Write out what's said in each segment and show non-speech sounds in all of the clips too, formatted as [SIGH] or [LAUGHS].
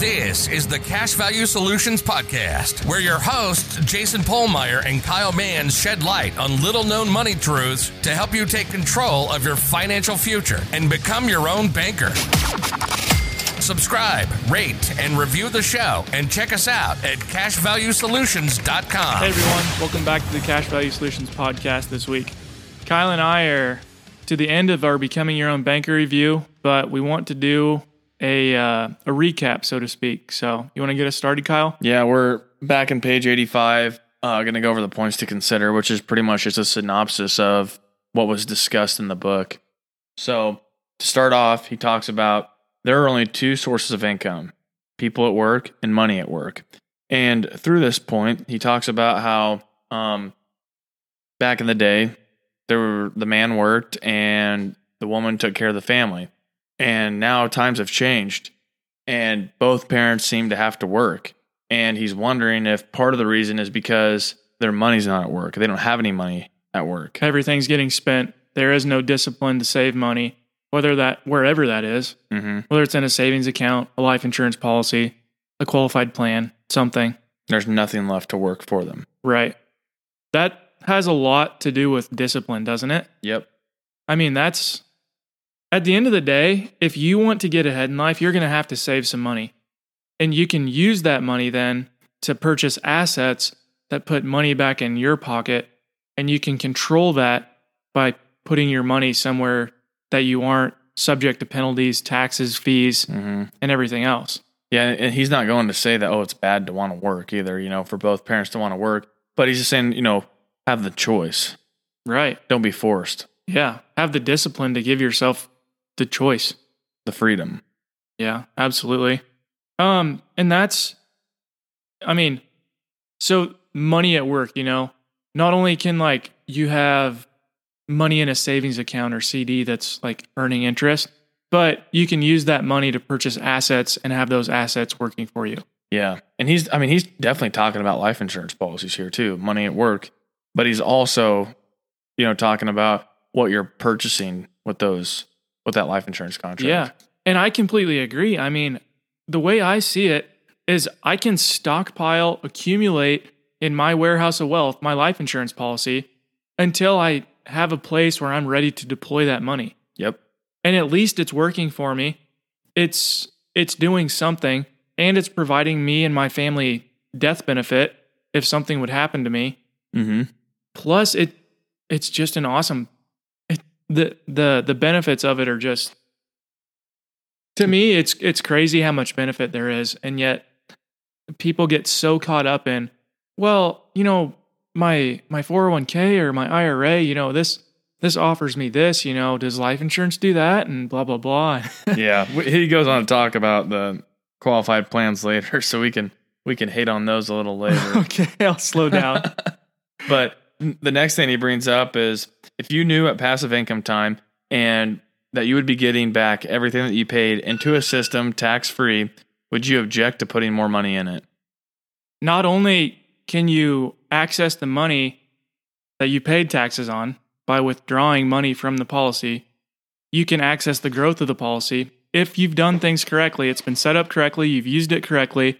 This is the Cash Value Solutions Podcast, where your hosts, Jason Pohlmeier and Kyle Mans, shed light on little known money truths to help you take control of your financial future and become your own banker. Subscribe, rate, and review the show, and check us out at cashvaluesolutions.com. Hey everyone, welcome back to the Cash Value Solutions podcast this week. Kyle and I are to the end of our Becoming Your Own Banker review, but we want to do a uh, a recap, so to speak. So, you want to get us started, Kyle? Yeah, we're back in page 85. Uh, going to go over the points to consider, which is pretty much just a synopsis of what was discussed in the book. So, to start off, he talks about there are only two sources of income people at work and money at work. And through this point, he talks about how um, back in the day, there were, the man worked and the woman took care of the family. And now times have changed, and both parents seem to have to work. And he's wondering if part of the reason is because their money's not at work. They don't have any money at work. Everything's getting spent. There is no discipline to save money, whether that wherever that is, Mm-hmm. whether it's in a savings account, a life insurance policy, a qualified plan, something. There's nothing left to work for them. Right. That has a lot to do with discipline, doesn't it? Yep. I mean, that's at the end of the day, if you want to get ahead in life, you're going to have to save some money. And you can use that money then to purchase assets that put money back in your pocket. And you can control that by putting your money somewhere that you aren't subject to penalties, taxes, fees, Mm-hmm. and everything else. Yeah, and he's not going to say that oh it's bad to want to work either. You know, for both parents to want to work, but he's just saying you know have the choice. Right. Don't be forced. Yeah. Have the discipline to give yourself the choice. The freedom. Yeah, absolutely. Um, and that's, I mean, so money at work, you know, not only can like you have money in a savings account or CD that's like earning interest, but you can use that money to purchase assets and have those assets working for you. Yeah, and he's I mean he's definitely talking about life insurance policies here too, money at work, but he's also you know talking about what you're purchasing with those with that life insurance contract. Yeah. And I completely agree. I mean, the way I see it is I can stockpile, accumulate in my warehouse of wealth, my life insurance policy, until I have a place where I'm ready to deploy that money. Yep. And at least it's working for me. It's it's doing something and it's providing me and my family death benefit if something would happen to me. Mm-hmm. Plus it it's just an awesome the the the benefits of it are just to me it's it's crazy how much benefit there is and yet people get so caught up in well you know my my 401k or my IRA you know this this offers me this you know does life insurance do that and blah blah blah [LAUGHS] yeah. He goes on to talk about the qualified plans later, [LAUGHS] so we can we can hate on those a little later. [LAUGHS] okay I'll slow down But the next thing he brings up is if you knew at passive income time and that you would be getting back everything that you paid into a system tax free, would you object to putting more money in it? not only can you access the money that you paid taxes on by withdrawing money from the policy, you can access the growth of the policy if you've done things correctly. It's been set up correctly, you've used it correctly,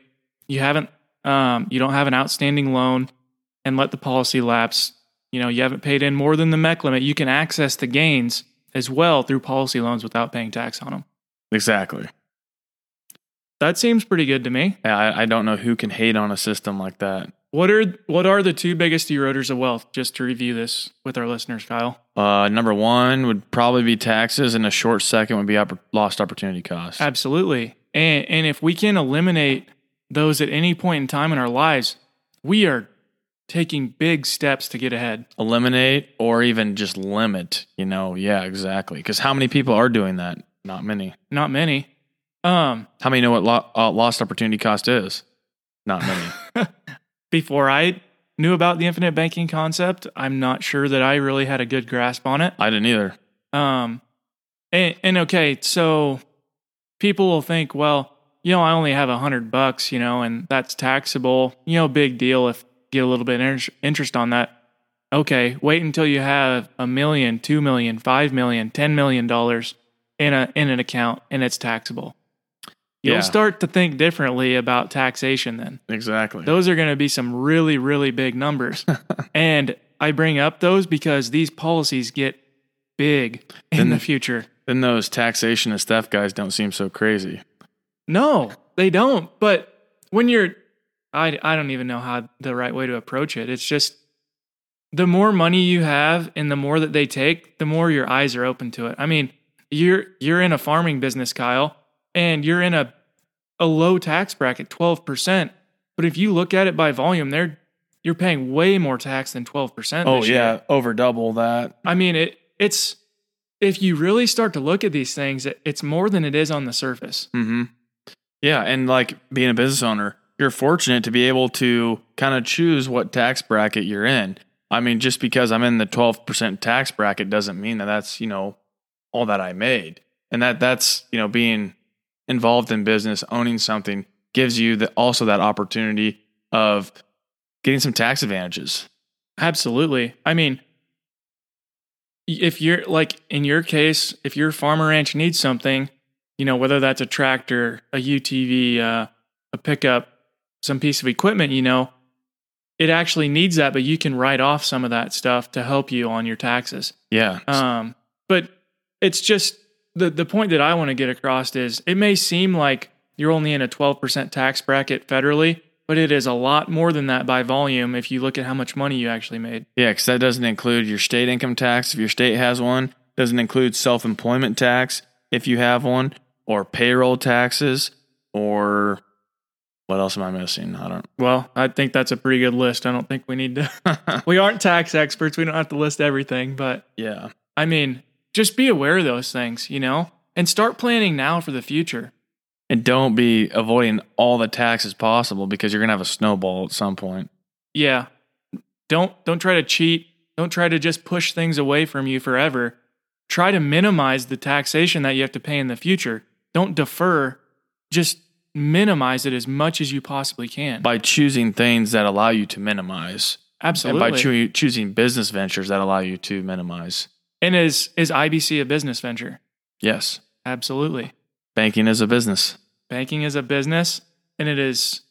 you haven't, um, you don't have an outstanding loan, and let the policy lapse. You know, you haven't paid in more than the MEC limit. You can access the gains as well through policy loans without paying tax on them. Exactly. That seems pretty good to me. Yeah, I, I don't know who can hate on a system like that. What are what are the two biggest eroders of wealth? Just to review this with our listeners, Kyle. Uh, number one would probably be taxes, and a short second would be oppor- lost opportunity cost. Absolutely. And and if we can eliminate those at any point in time in our lives, we are taking big steps to get ahead. Eliminate or even just limit. You know, yeah, exactly. Because how many people are doing that? Not many. Not many. Um, How many know what lo- uh, lost opportunity cost is? Not many. [LAUGHS] before I knew about the infinite banking concept, I'm not sure that I really had a good grasp on it. I didn't either. Um, and, and okay, so people will think, well, you know, I only have a hundred bucks, you know, and that's taxable. You know, big deal if get a little bit of interest on that. Okay, wait until you have a million, two million, five million, ten million dollars in a in an account, and it's taxable. You'll Yeah. start to think differently about taxation then. Exactly. Those are going to be some really, really big numbers. [LAUGHS] and I bring up those because these policies get big in Then- the future. then those taxation and theft guys don't seem so crazy. No, they don't. But when you're, I, I don't even know how the right way to approach it. It's just the more money you have and the more that they take, the more your eyes are open to it. I mean, you're you're in a farming business, Kyle, and you're in a a low tax bracket, twelve percent. But if you look at it by volume, they're you're paying way more tax than twelve percent. Oh yeah, over double that. I mean it. It's if you really start to look at these things, it, it's more than it is on the surface. Mm-hmm. Yeah, and like being a business owner, you're fortunate to be able to kind of choose what tax bracket you're in. I mean, just because I'm in the 12% tax bracket doesn't mean that that's, you know, all that I made. And that that's, you know, being involved in business, owning something gives you the, also that opportunity of getting some tax advantages. Absolutely. I mean, if you're like in your case, if your farmer ranch needs something, you know, whether that's a tractor, a UTV, uh, a pickup, some piece of equipment, you know, it actually needs that, but you can write off some of that stuff to help you on your taxes. Yeah. Um, but it's just the the point that I want to get across is it may seem like you're only in a 12% tax bracket federally, but it is a lot more than that by volume if you look at how much money you actually made. Yeah, because that doesn't include your state income tax if your state has one. Doesn't include self employment tax if you have one, or payroll taxes, or what else am I missing? I don't. Well, I think that's a pretty good list. I don't think we need to. [LAUGHS] we aren't tax experts. We don't have to list everything, but yeah, I mean, just be aware of those things, you know, and start planning now for the future. and don't be avoiding all the taxes possible because you're gonna have a snowball at some point. Yeah. Don't don't try to cheat. Don't try to just push things away from you forever. Try to minimize the taxation that you have to pay in the future. Don't defer. Just minimize it as much as you possibly can. By choosing things that allow you to minimize, Absolutely. and by choo- choosing business ventures that allow you to minimize. and is is IBC a business venture? Yes, Absolutely. banking is a business. Banking is a business and it is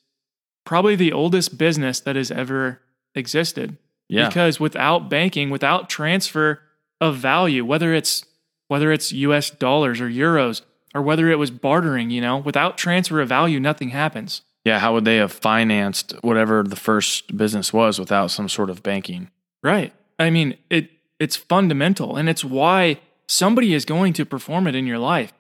probably the oldest business that has ever existed. Yeah, Because without banking, without transfer of value, whether it's whether it's US dollars or euros or whether it was bartering, you know, without transfer of value, nothing happens. yeah. How would they have financed whatever the first business was without some sort of banking? Right. I mean, it it's fundamental and it's why somebody is going to perform it in your life.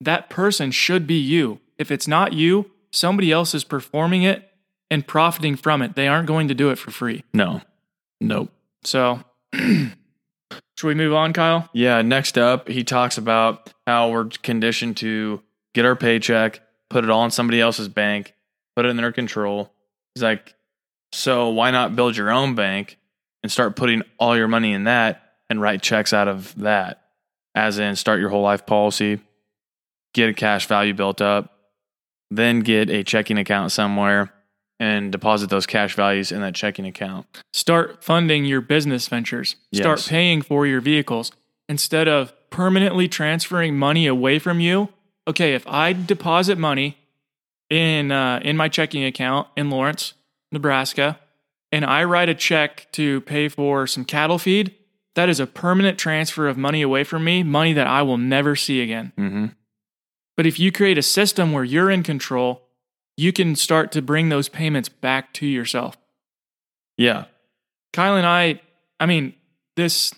That person should be you. If it's not you, somebody else is performing it and profiting from it. They aren't going to do it for free. No, nope. So, [CLEARS THROAT] should we move on, Kyle? Yeah, next up, he talks about how we're conditioned to get our paycheck, put it all in somebody else's bank, put it in their control. He's like, so why not build your own bank and start putting all your money in that and write checks out of that? As in, start your whole life policy, get a cash value built up, then get a checking account somewhere and deposit those cash values in that checking account. Start funding your business ventures. Start Yes. paying for your vehicles instead of permanently transferring money away from you. Okay, if I deposit money in uh, in my checking account in Lawrence, Nebraska, and I write a check to pay for some cattle feed, that is a permanent transfer of money away from me, money that I will never see again. Mm-hmm. But if you create a system where you're in control, you can start to bring those payments back to yourself. Yeah. Kyle and I, I mean, this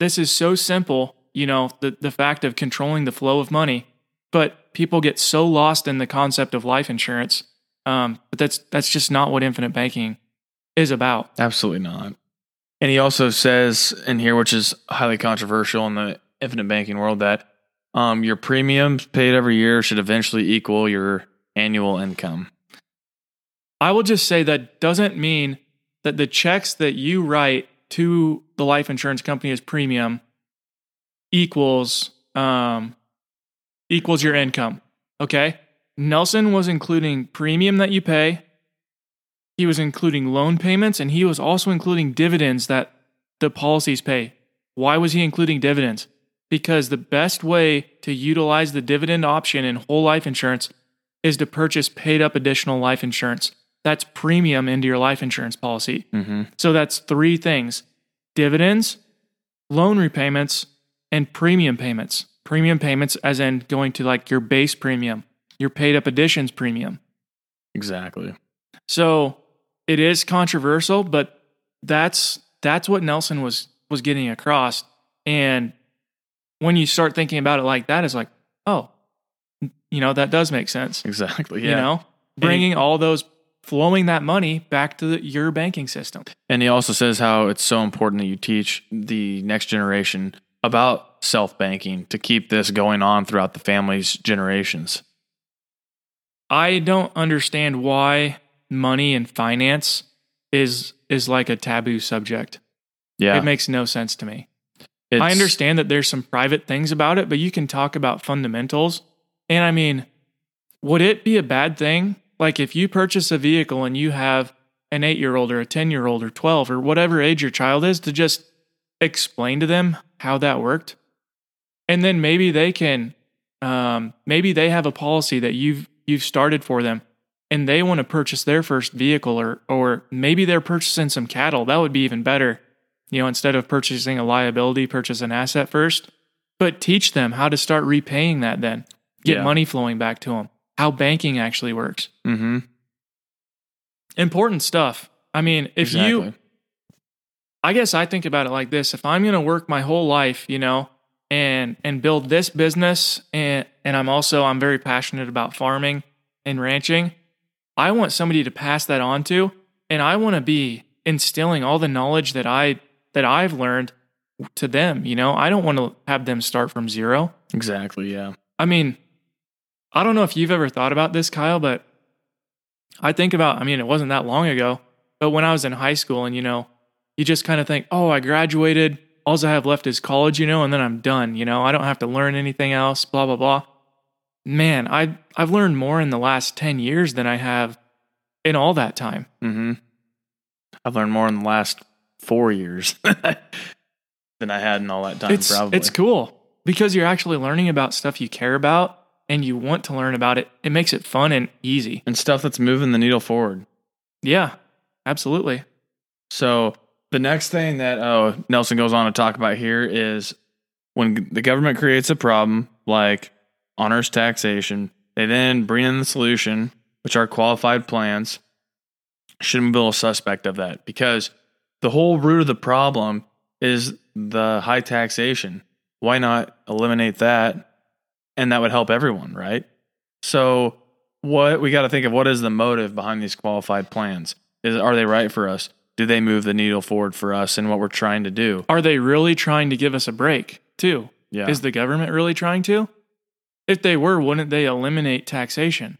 this is so simple, you know, the the fact of controlling the flow of money, but people get so lost in the concept of life insurance. Um, but that's that's just not what infinite banking is about. Absolutely not. And he also says in here, which is highly controversial in the infinite banking world, that um, your premiums paid every year should eventually equal your annual income. I will just say that doesn't mean that the checks that you write to the life insurance company as premium equals um, equals your income. Okay, Nelson was including premium that you pay. He was including loan payments, and he was also including dividends that the policies pay. Why was he including dividends? Because the best way to utilize the dividend option in whole life insurance is to purchase paid up additional life insurance. That's premium into your life insurance policy. Mm-hmm. So that's three things dividends, loan repayments, and premium payments. Premium payments, as in going to like your base premium, your paid up additions premium. Exactly. So it is controversial, but that's that's what Nelson was was getting across. And when you start thinking about it like that, it's like, oh, you know, that does make sense. Exactly. Yeah. You know, bringing all those flowing that money back to the, your banking system. And he also says how it's so important that you teach the next generation about self banking to keep this going on throughout the family's generations. I don't understand why money and finance is is like a taboo subject. Yeah. It makes no sense to me. I understand that there's some private things about it, but you can talk about fundamentals. And I mean, would it be a bad thing? Like if you purchase a vehicle and you have an eight year old or a 10 year old or 12 or whatever age your child is to just explain to them how that worked. And then maybe they can, um, maybe they have a policy that you've, you've started for them and they want to purchase their first vehicle or, or maybe they're purchasing some cattle. That would be even better you know, instead of purchasing a liability, purchase an asset first, but teach them how to start repaying that then. Get Yeah. money flowing back to them. How banking actually works. Mm-hmm. Important stuff. I mean, if you I guess I think about it like this. If I'm going to work my whole life, you know, and and build this business and and I'm also I'm very passionate about farming and ranching, I want somebody to pass that on to and I want to be instilling all the knowledge that I that I've learned to them, you know. I don't want to have them start from zero. Exactly. Yeah. I mean, I don't know if you've ever thought about this, Kyle, but I think about, I mean, it wasn't that long ago, but when I was in high school and, you know, you just kind of think, oh, I graduated. All I have left is college, you know, and then I'm done, you know, I don't have to learn anything else, blah, blah, blah. Man, I, I've learned more in the last 10 years than I have in all that time. Mm-hmm. I've learned more in the last four years [LAUGHS] than I had in all that time. it's, probably. it's cool because you're actually learning about stuff you care about and you want to learn about it. It makes it fun and easy. and stuff that's moving the needle forward. Yeah, absolutely. So the next thing that oh Nelson goes on to talk about here is when the government creates a problem like honors taxation, they then bring in the solution, which are qualified plans. Shouldn't be a little suspect of that because the whole root of the problem is the high taxation. Why not eliminate that? And that would help everyone, right? So what we got to think of what is the motive behind these qualified plans? Is are they right for us? Do they move the needle forward for us and what we're trying to do? Are they really trying to give us a break, too? Yeah. Is the government really trying to? If they were, wouldn't they eliminate taxation?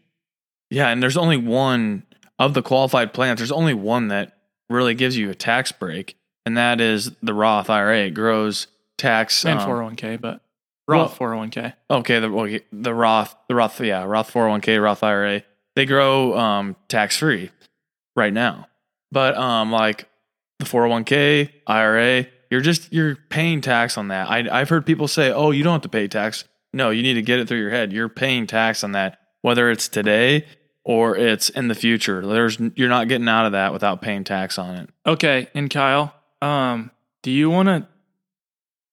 yeah, and there's only one of the qualified plans, there's only one that really gives you a tax break, and that is the Roth IRA. It grows tax And um, 401k, but Roth 401k. Okay, the okay, the Roth, the Roth, yeah, Roth 401k, Roth IRA, they grow um tax free right now. But um like the 401k, IRA, you're just you're paying tax on that. I I've heard people say, "Oh, you don't have to pay tax." No, you need to get it through your head. You're paying tax on that whether it's today or it's in the future. There's you're not getting out of that without paying tax on it. Okay, and Kyle, um, do you want to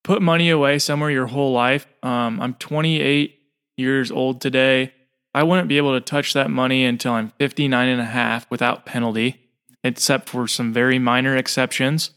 put money away somewhere your whole life? Um, I'm 28 years old today. I wouldn't be able to touch that money until I'm 59 and a half without penalty, except for some very minor exceptions.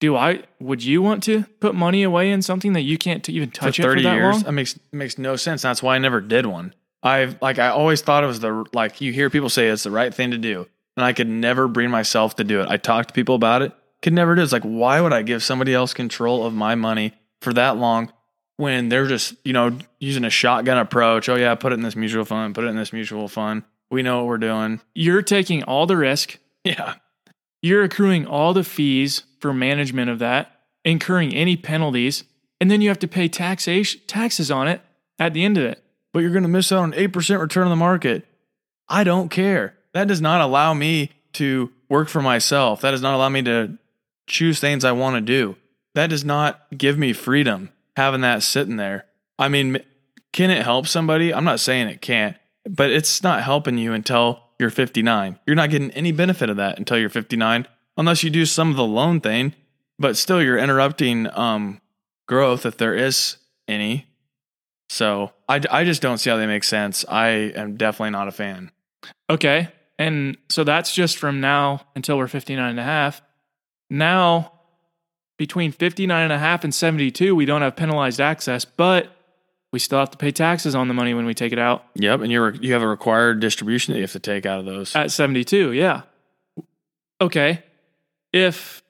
Do I? Would you want to put money away in something that you can't t- even touch for it for 30 that years long? that makes it makes no sense that's why i never did one i've like i always thought it was the like you hear people say it's the right thing to do and i could never bring myself to do it i talked to people about it could never do it. it's like why would i give somebody else control of my money for that long when they're just you know using a shotgun approach oh yeah put it in this mutual fund put it in this mutual fund we know what we're doing You're taking all the risk. yeah You're accruing all the fees for management of that, incurring any penalties, and then you have to pay taxation taxes on it at the end of it. but you're going to miss out on 8% return on the market. I don't care. That does not allow me to work for myself. That does not allow me to choose things I want to do. That does not give me freedom having that sitting there. I mean, can it help somebody? I'm not saying it can't. but it's not helping you until you're 59. You're not getting any benefit of that until you're 59, unless you do some of the loan thing. But still, you're interrupting um, growth if there is any. So I, I just don't see how they make sense. I am definitely not a fan. Okay. And so that's just from now until we're 59 and a half. Now, between 59 and a half and 72, we don't have penalized access, but we still have to pay taxes on the money when we take it out. Yep, and you're you have a required distribution that you have to take out of those. At 72, yeah. Okay. If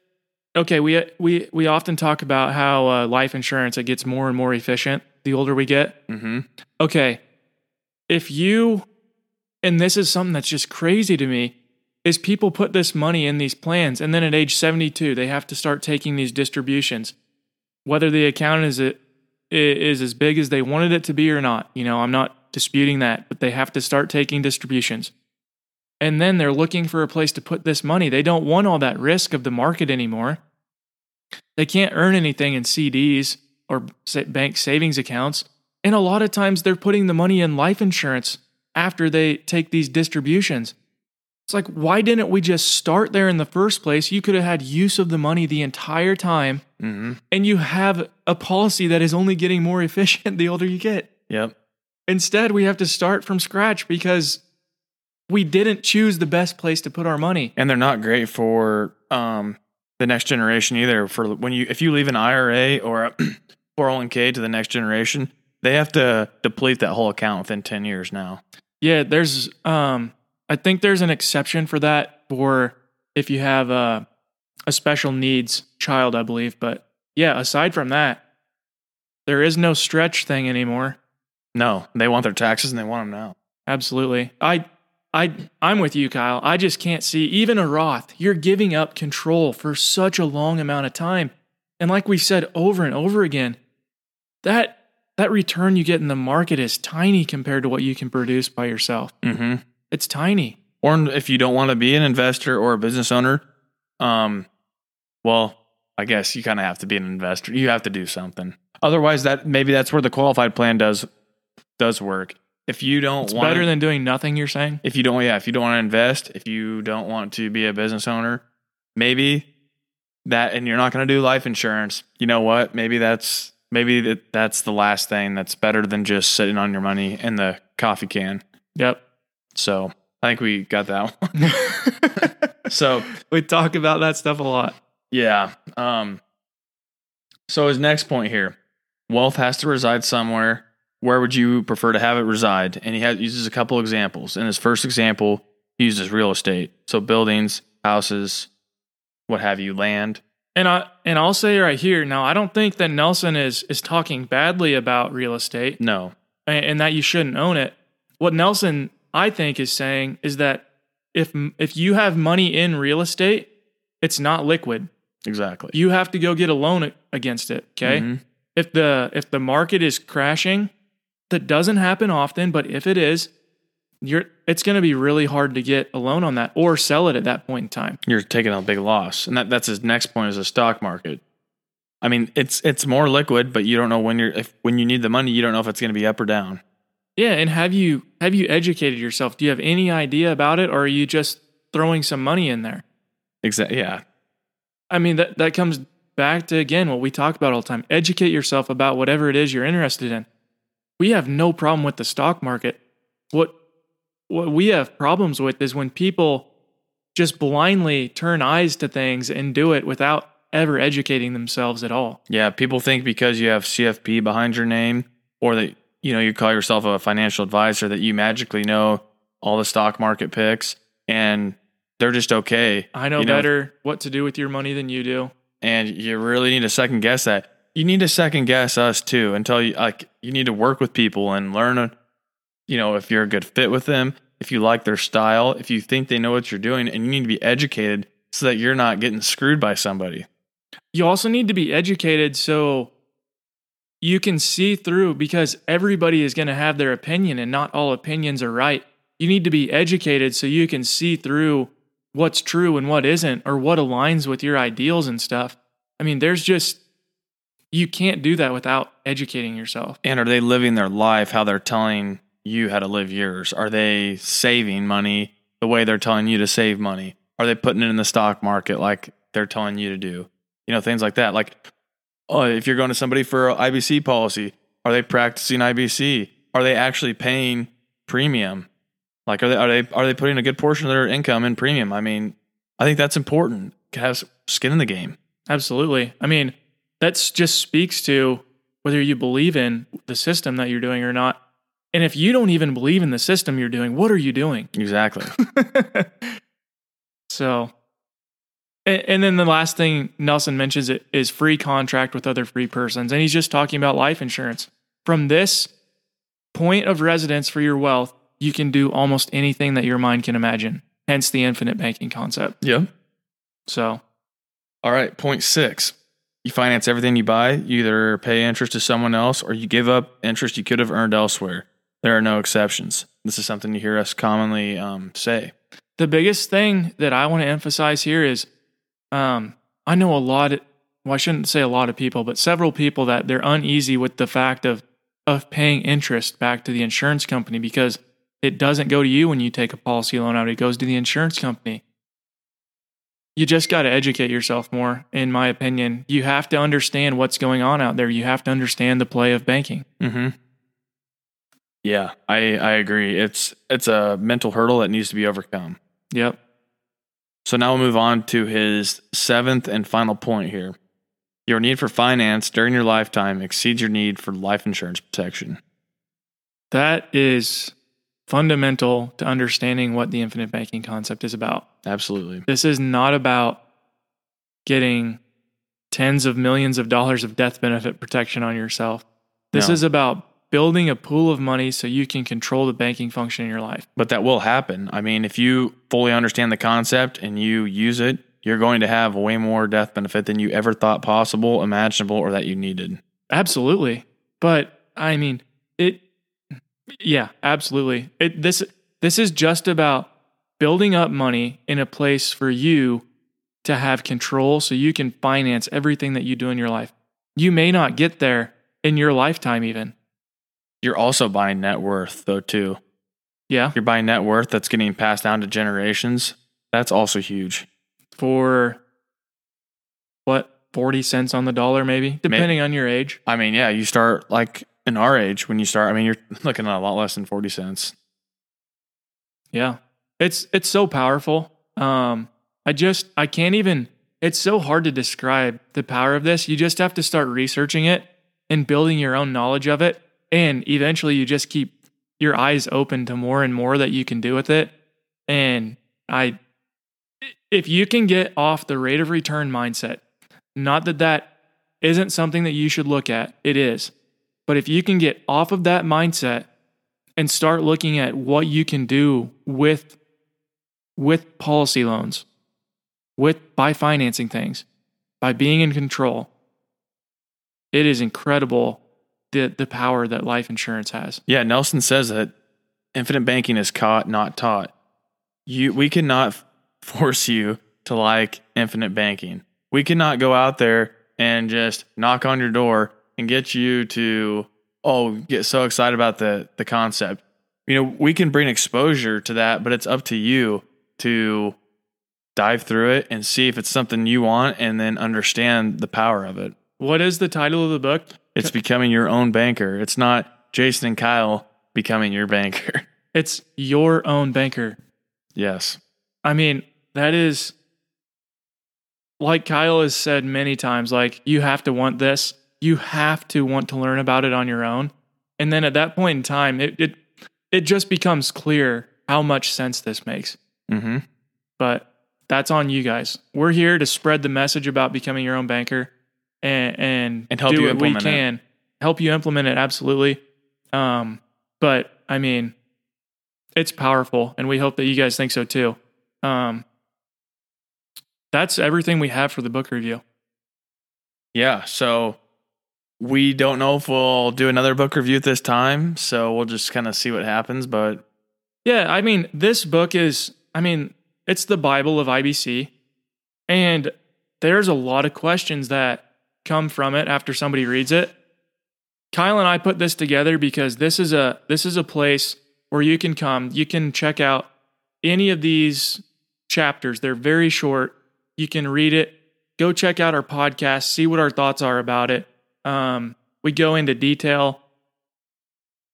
okay, we we we often talk about how uh, life insurance it gets more and more efficient the older we get. mm-hmm. Okay. If you and this is something that's just crazy to me is people put this money in these plans and then at age 72 they have to start taking these distributions. Whether the account is it is as big as they wanted it to be or not you know i'm not disputing that but they have to start taking distributions. And then they're looking for a place to put this money. They don't want all that risk of the market anymore. They can't earn anything in cds or bank savings accounts. And a lot of times they're putting the money in life insurance after they take these distributions it's like, why didn't we just start there in the first place? You could have had use of the money the entire time, Mm-hmm. and you have a policy that is only getting more [LAUGHS] efficient the older you get. Yep. Instead, we have to start from scratch because we didn't choose the best place to put our money. And they're not great for um, the next generation either. For when you if you leave an IRA or a [CLEARS THROAT] 401k to the next generation, they have to deplete that whole account within 10 years now. Yeah, there's, um, I think there's an exception for that for if you have a, a special needs child, I believe. But yeah, aside from that, there is no stretch thing anymore. No, they want their taxes and they want them now. Absolutely. I I I'm with you, Kyle. I just can't see even a Roth. You're giving up control for such a long amount of time. And like we said over and over again, that that return you get in the market is tiny compared to what you can produce by yourself. Mm-hmm. It's tiny. Or if you don't want to be an investor or a business owner, um, well, I guess you kind of have to be an investor. You have to do something. Otherwise, that maybe that's where the qualified plan does does work. If you don't It's want better than doing nothing, you're saying? if you don't yeah if you don't want to invest if you don't want to be a business owner maybe that and you're not going to do life insurance you know what maybe that's maybe that that's the last thing that's better than just sitting on your money in the coffee can Yep. So i think we got that [LAUGHS] one. [LAUGHS] So we talk about that stuff a lot. yeah um so his next point here wealth has to reside somewhere. Where would you prefer to have it reside? And he has, uses a couple examples. In his first example he uses real estate. So buildings houses what have you land. And I and I'll say right here, now I don't think that Nelson is is talking badly about real estate. no. And, and that you shouldn't own it. What Nelson, I think, is saying is that if if you have money in real estate, it's not liquid. exactly You have to go get a loan against it. Okay. Mhm. If the if the market is crashing, that doesn't happen often, but if it is, you're it's going to be really hard to get a loan on that or sell it at that point in time. you're taking a big loss and that, that's his next point is the stock market i mean it's it's more liquid but you don't know when you're if when you need the money you don't know if it's going to be up or down Yeah, and have you have you educated yourself? Do you have any idea about it or are you just throwing some money in there? exactly yeah I mean, that, that comes back to, again, what we talk about all the time. Educate yourself about whatever it is you're interested in. We have no problem with the stock market. What, what we have problems with is when people just blindly turn eyes to things and do it without ever educating themselves at all. Yeah, people think because you have CFP behind your name or that you know you call yourself a financial advisor that you magically know all the stock market picks and they're just okay. I know You better what to do with your money than you do. and you really need to second guess that. You need to second guess us too until you like you need to work with people and learn you know if you're a good fit with them, if you like their style, if you think they know what you're doing and you need to be educated so that you're not getting screwed by somebody. You also need to be educated so you can see through because everybody is going to have their opinion and not all opinions are right. You need to be educated so you can see through what's true and what isn't or what aligns with your ideals and stuff. I mean, there's just, you can't do that without educating yourself. and are they living their life how they're telling you how to live yours? Are they saving money the way they're telling you to save money? Are they putting it in the stock market like they're telling you to do? You know, things like that. Like, oh, if you're going to somebody for IBC policy, are they practicing IBC? Are they actually paying premium? Like, are they are they are they putting a good portion of their income in premium? I mean, I think that's important. Have skin in the game. Absolutely. I mean, that just speaks to whether you believe in the system that you're doing or not. And if you don't even believe in the system you're doing, what are you doing? Exactly. [LAUGHS] so, and, and then the last thing Nelson mentions it is free contract with other free persons. And he's just talking about life insurance. From this point of residence for your wealth, you can do almost anything that your mind can imagine. Hence the infinite banking concept. yeah. So, All right. Point six. You finance everything you buy. You either pay interest to someone else or you give up interest you could have earned elsewhere. There are no exceptions. This is something you hear us commonly um, say. the biggest thing that I want to emphasize here is um, I know a lot, of, well, I shouldn't say a lot of people, but several people that they're uneasy with the fact of, of paying interest back to the insurance company because it doesn't go to you when you take a policy loan out, it goes to the insurance company. You just got to educate yourself more, in my opinion. You have to understand what's going on out there. You have to understand the play of banking. Mm-hmm. Yeah, I, I agree. It's it's a mental hurdle that needs to be overcome. Yep. So now we'll move on to his seventh and final point here. Your need for finance during your lifetime exceeds your need for life insurance protection. That is fundamental to understanding what the infinite banking concept is about. Absolutely. This is not about getting tens of millions of dollars of death benefit protection on yourself. This No. is about building a pool of money so you can control the banking function in your life. But that will happen. I mean, if you fully understand the concept and you use it, you're going to have way more death benefit than you ever thought possible, imaginable, or that you needed. Absolutely. But I mean, it yeah, absolutely. It this this is just about building up money in a place for you to have control so you can finance everything that you do in your life. You may not get there in your lifetime even. You're also buying net worth, though, too. Yeah. You're buying net worth that's getting passed down to generations. That's also huge. For what 40 cents on the dollar maybe, depending on your age. I mean, yeah, you start like in our age when you start, I mean, you're [LAUGHS] looking at a lot less than 40 cents. Yeah. It's it's so powerful. Um I just I can't even it's so hard to describe the power of this. You just have to start researching it and building your own knowledge of it and eventually you just keep your eyes open to more and more that you can do with it. And I if you can get off the rate of return mindset, not that that isn't something that you should look at, it is. But if you can get off of that mindset and start looking at what you can do with with policy loans, with by financing things, by being in control. It is incredible the the power that life insurance has. Yeah, Nelson says that infinite banking is caught, not taught. You, we cannot [LAUGHS] force you to like infinite banking. We cannot go out there and just knock on your door and get you to oh get so excited about the the concept. You know, we can bring exposure to that, but it's up to you to dive through it and see if it's something you want and then understand the power of it. What is the title of the book? It's becoming your own banker. It's not Jason and Kyle becoming your banker. [LAUGHS] It's your own banker. yes. I mean, that is like Kyle has said many times, like you have to want this. You have to want to learn about it on your own. And then at that point in time, it it, it just becomes clear how much sense this makes. Mm-hmm. But that's on you guys. We're here to spread the message about becoming your own banker and and, And help do you what we implement it. can. Help you implement it absolutely. Um, but I mean, it's powerful, and we hope that you guys think so too. Um, that's everything we have for the book review. Yeah. So we don't know if we'll do another book review at this time. So we'll just kind of see what happens. But Yeah, I mean, this book is, I mean, it's the Bible of IBC. And there's a lot of questions that come from it after somebody reads it. Kyle and I put this together because this is a this is a place where you can come, you can check out any of these chapters. They're very short. You can read it. Go check out our podcast, see what our thoughts are about it. Um, we go into detail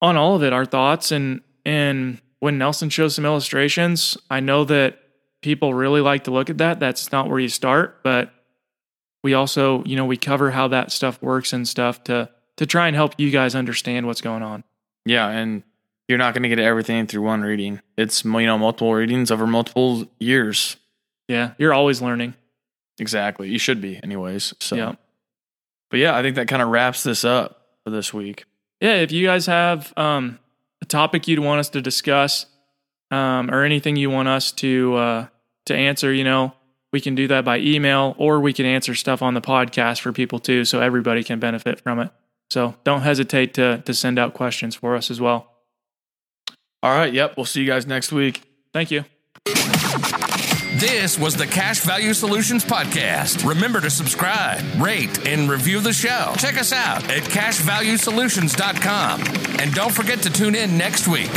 on all of it, our thoughts, and and when Nelson shows some illustrations, I know that people really like to look at that. That's not where you start, but we also, you know, we cover how that stuff works and stuff to to try and help you guys understand what's going on. Yeah, and you're not going to get everything through one reading. It's you know multiple readings over multiple years. Yeah, you're always learning. Exactly. You should be, anyways. So, Yeah. but yeah, I think that kind of wraps this up for this week. Yeah, if you guys have um, a topic you'd want us to discuss, um, or anything you want us to uh, to answer, you know, we can do that by email, or we can answer stuff on the podcast for people too, so everybody can benefit from it. So don't hesitate to to send out questions for us as well. All right. Yep. We'll see you guys next week. Thank you. This was the Cash Value Solutions Podcast. Remember to subscribe, rate, and review the show. Check us out at cashvaluesolutions.com. And don't forget to tune in next week.